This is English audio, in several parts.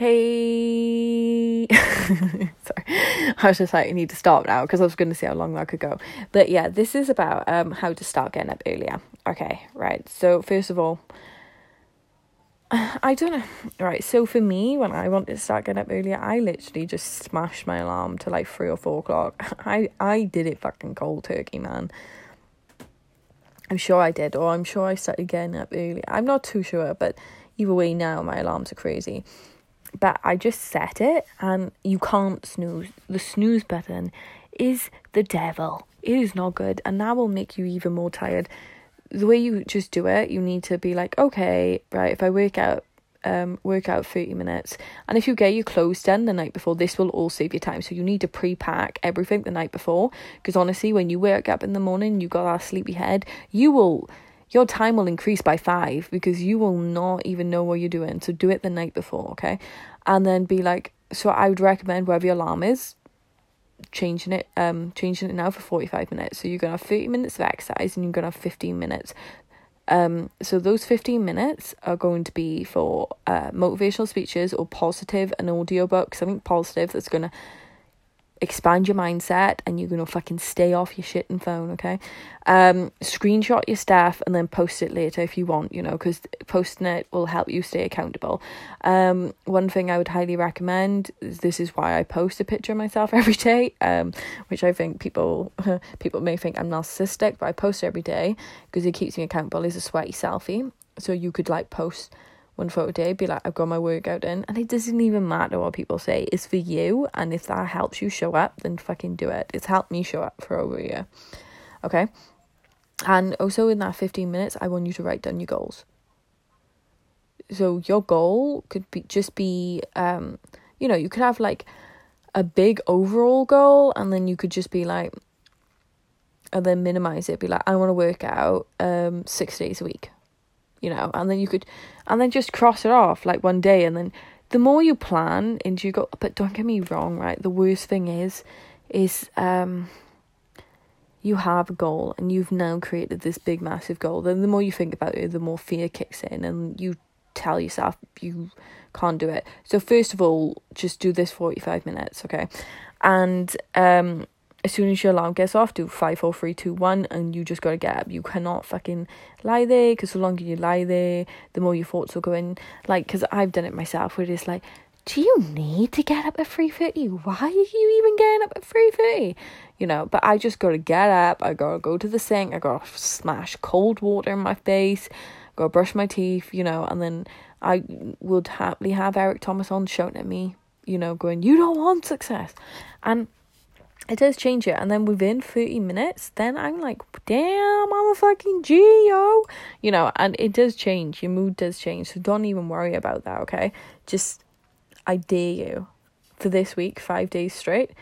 Hey, sorry, I was just like, I need to stop now because I was going to see how long that could go. But yeah, this is about um how to start getting up earlier. Okay, right. So first of all, I don't know. Right, so for me, when I wanted to start getting up earlier, I literally just smashed my alarm to like three or four o'clock. I I did it fucking cold turkey, man. I'm sure I did, or I'm sure I started getting up early. I'm not too sure, but either way, now my alarms are crazy. But I just set it, and you can't snooze. The snooze button is the devil. It is not good, and that will make you even more tired the way you just do it, you need to be like, okay, right, if I work out um work out 30 minutes and if you get your clothes done the night before this will all save you time so you need to pre-pack everything the night before because honestly when you wake up in the morning you got that sleepy head you will your time will increase by five because you will not even know what you're doing. So do it the night before okay? And then be like so i would recommend wherever your alarm is changing it um changing it now for 45 minutes. So you're gonna have 30 minutes of exercise and you're gonna have 15 minutes. Um so those 15 minutes are going to be for uh motivational speeches or positive and audio books. Something positive that's gonna expand your mindset and you're gonna fucking stay off your shit and phone okay? Um screenshot your stuff and then post it later if you want you know because posting it will help you stay accountable. Um one thing i would highly recommend this is why i post a picture of myself every day um which i think people people may think i'm narcissistic but i post every day because it keeps me accountable is a sweaty selfie. So you could like post one photo day, be like, I've got my workout in. And it doesn't even matter what people say. It's for you. And if that helps you show up, then fucking do it. It's helped me show up for over a year. Okay. And also in that 15 minutes, I want you to write down your goals. So your goal could be just be um, you know, you could have like a big overall goal and then you could just be like and then minimize it, be like, I want to work out um six days a week you know, and then you could, and then just cross it off like one day, and then the more you plan and you go, but don't get me wrong, right? The worst thing is, is um, you have a goal and you've now created this big massive goal. Then the more you think about it, the more fear kicks in, and you tell yourself you can't do it. So first of all, just do this forty five minutes, okay, and um as soon as your alarm gets off, do five, four, three, two, one, and you just gotta get up. You cannot fucking lie there because the longer you lie there, the more your thoughts will go in. Like, because I've done it myself, where it's like, do you need to get up at three thirty? Why are you even getting up at three thirty? You know, but I just gotta get up. I gotta go to the sink. I gotta smash cold water in my face. Go brush my teeth. You know, and then I would happily have Eric Thomas on shouting at me. You know, going, you don't want success, and it does change it and then within 30 minutes then i'm like damn i'm a fucking geo you know and it does change your mood does change so don't even worry about that okay? Just i dare you for this week five days straight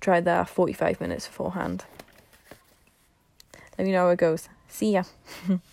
try that 45 minutes beforehand. Let me know how it goes. See ya